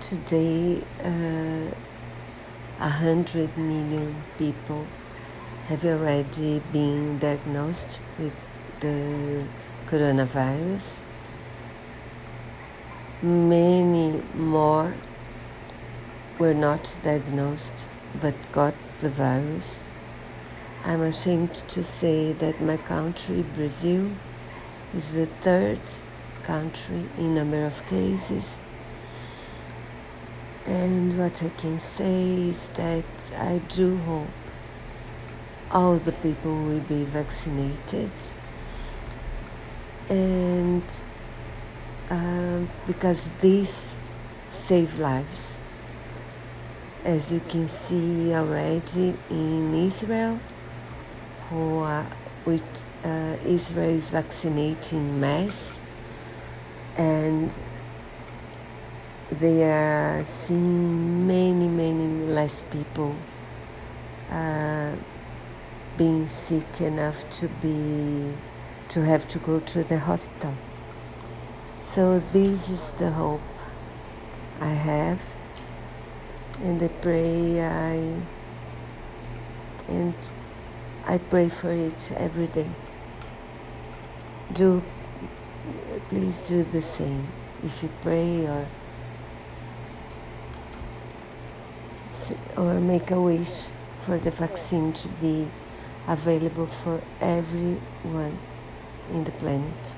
Today, uh, a hundred million people have already been diagnosed with the coronavirus. Many more were not diagnosed but got the virus. I'm ashamed to say that my country, Brazil, is the third country in number of cases and what I can say is that I do hope all the people will be vaccinated. And uh, because this save lives. As you can see already in Israel, who are, which uh, Israel is vaccinating mass, and they are seeing many, many less people uh, being sick enough to be to have to go to the hospital. So this is the hope I have, and I pray I and I pray for it every day. Do please do the same if you pray or or make a wish for the vaccine to be available for everyone in the planet.